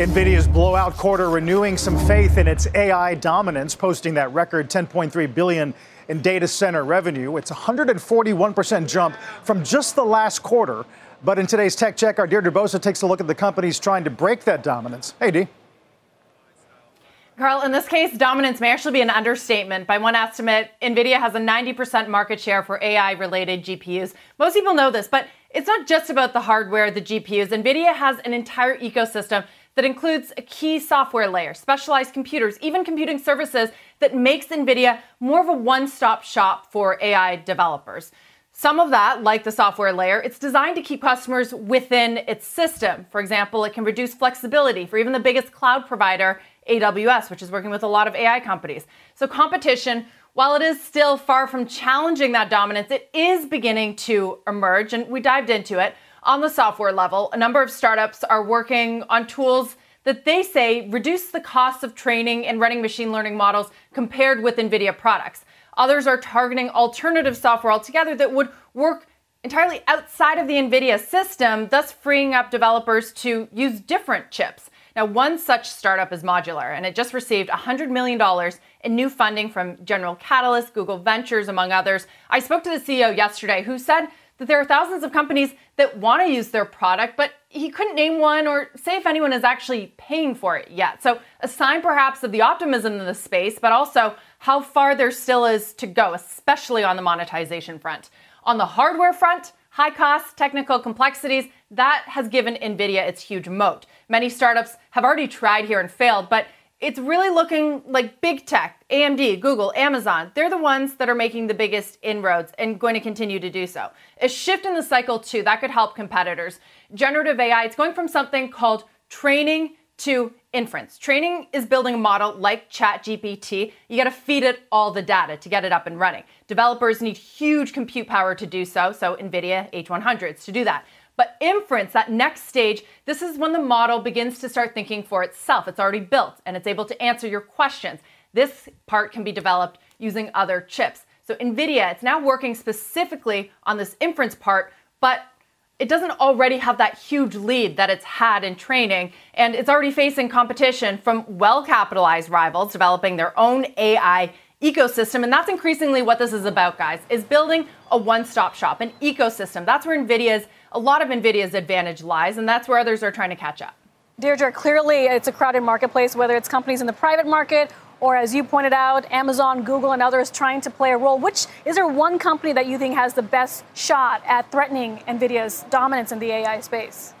NVIDIA's blowout quarter renewing some faith in its AI dominance, posting that record 10.3 billion in data center revenue. It's a 141% jump from just the last quarter. But in today's Tech Check, our Deirdre Bosa takes a look at the companies trying to break that dominance. Hey, Dee. Carl, in this case, dominance may actually be an understatement. By one estimate, NVIDIA has a 90% market share for AI related GPUs. Most people know this, but it's not just about the hardware, the GPUs. NVIDIA has an entire ecosystem that includes a key software layer, specialized computers, even computing services that makes NVIDIA more of a one stop shop for AI developers. Some of that, like the software layer, it's designed to keep customers within its system. For example, it can reduce flexibility for even the biggest cloud provider, AWS, which is working with a lot of AI companies. So competition, while it is still far from challenging that dominance, it is beginning to emerge, and we dived into it. On the software level, a number of startups are working on tools that they say reduce the cost of training and running machine learning models compared with NVIDIA products. Others are targeting alternative software altogether that would work entirely outside of the NVIDIA system, thus freeing up developers to use different chips. Now, one such startup is Modular, and it just received $100 million in new funding from General Catalyst, Google Ventures, among others. I spoke to the CEO yesterday who said that there are thousands of companies that want to use their product, but he couldn't name one or say if anyone is actually paying for it yet. So, a sign perhaps of the optimism in the space, but also how far there still is to go, especially on the monetization front. On the hardware front, high costs, technical complexities, that has given NVIDIA its huge moat. Many startups have already tried here and failed, but it's really looking like big tech, AMD, Google, Amazon, they're the ones that are making the biggest inroads and going to continue to do so. A shift in the cycle, too, that could help competitors. Generative AI, it's going from something called training to inference. Training is building a model like ChatGPT. You got to feed it all the data to get it up and running. Developers need huge compute power to do so, so NVIDIA H100s to do that. But inference, that next stage, this is when the model begins to start thinking for itself. It's already built and it's able to answer your questions. This part can be developed using other chips. So NVIDIA, it's now working specifically on this inference part, but it doesn't already have that huge lead that it's had in training, and it's already facing competition from well capitalized rivals developing their own AI ecosystem. And that's increasingly what this is about, guys, is building a one stop shop, an ecosystem. That's where NVIDIA's a lot of NVIDIA's advantage lies, and that's where others are trying to catch up. Deirdre, clearly it's a crowded marketplace, whether it's companies in the private market or, as you pointed out, Amazon, Google, and others trying to play a role. Which is there one company that you think has the best shot at threatening NVIDIA's dominance in the AI space?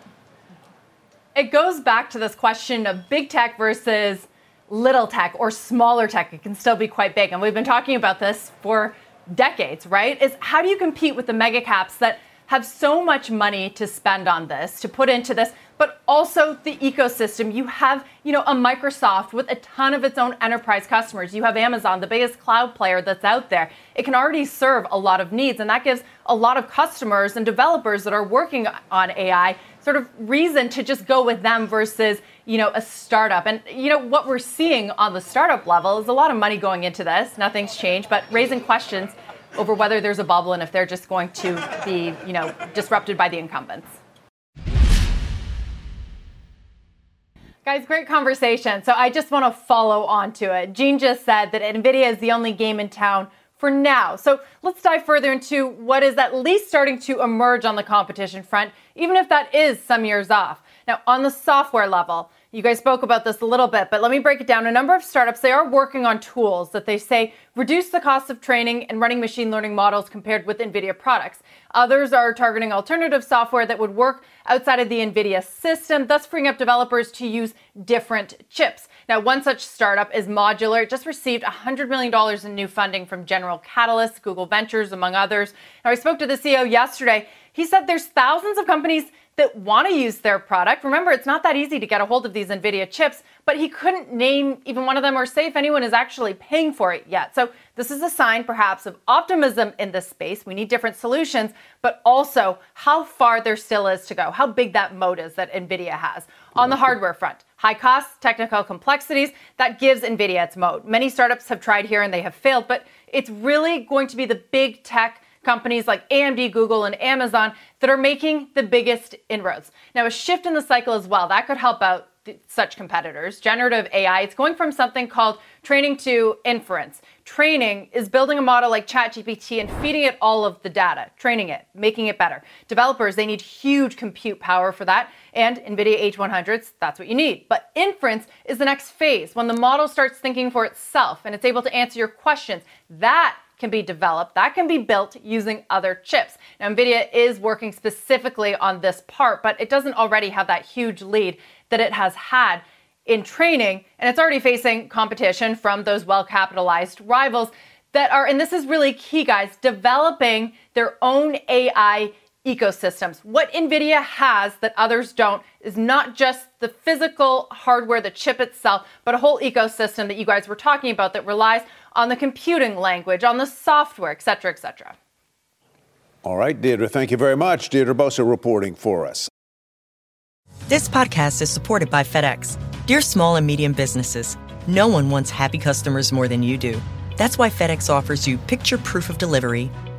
It goes back to this question of big tech versus little tech or smaller tech. It can still be quite big. And we've been talking about this for decades, right? Is how do you compete with the mega caps that have so much money to spend on this, to put into this, but also the ecosystem. You have, you know, a Microsoft with a ton of its own enterprise customers. You have Amazon, the biggest cloud player that's out there. It can already serve a lot of needs, and that gives a lot of customers and developers that are working on AI sort of reason to just go with them versus, you know, a startup. And you know what we're seeing on the startup level is a lot of money going into this. Nothing's changed, but raising questions over whether there's a bubble and if they're just going to be, you know, disrupted by the incumbents. Guys, great conversation. So I just want to follow on to it. Gene just said that NVIDIA is the only game in town for now. So let's dive further into what is at least starting to emerge on the competition front, even if that is some years off. Now, on the software level, you guys spoke about this a little bit, but let me break it down. A number of startups, they are working on tools that they say reduce the cost of training and running machine learning models compared with NVIDIA products. Others are targeting alternative software that would work outside of the NVIDIA system, thus freeing up developers to use different chips. Now, one such startup is Modular. It just received $100 million in new funding from General Catalyst, Google Ventures, among others. Now, I spoke to the CEO yesterday. He said there's thousands of companies that want to use their product. Remember, it's not that easy to get a hold of these NVIDIA chips, but he couldn't name even one of them or say if anyone is actually paying for it yet. So, this is a sign perhaps of optimism in this space. We need different solutions, but also how far there still is to go, how big that moat is that NVIDIA has. On the hardware front, high costs, technical complexities, that gives NVIDIA its moat. Many startups have tried here and they have failed, but it's really going to be the big tech companies like AMD, Google, and Amazon that are making the biggest inroads. Now, a shift in the cycle as well, that could help out such competitors. Generative AI, it's going from something called training to inference. Training is building a model like ChatGPT and feeding it all of the data, training it, making it better. Developers, they need huge compute power for that, and NVIDIA H100s, that's what you need. But inference is the next phase when the model starts thinking for itself and it's able to answer your questions. That can be developed, that can be built using other chips. Now, NVIDIA is working specifically on this part, but it doesn't already have that huge lead that it has had in training, and it's already facing competition from those well capitalized rivals that are, and this is really key, guys, developing their own AI ecosystems. What NVIDIA has that others don't is not just the physical hardware, the chip itself, but a whole ecosystem that you guys were talking about that relies on the computing language, on the software, et cetera, et cetera. All right, Deirdre, thank you very much. Deirdre Bosa reporting for us. This podcast is supported by FedEx. Dear small and medium businesses, no one wants happy customers more than you do. That's why FedEx offers you picture proof of delivery,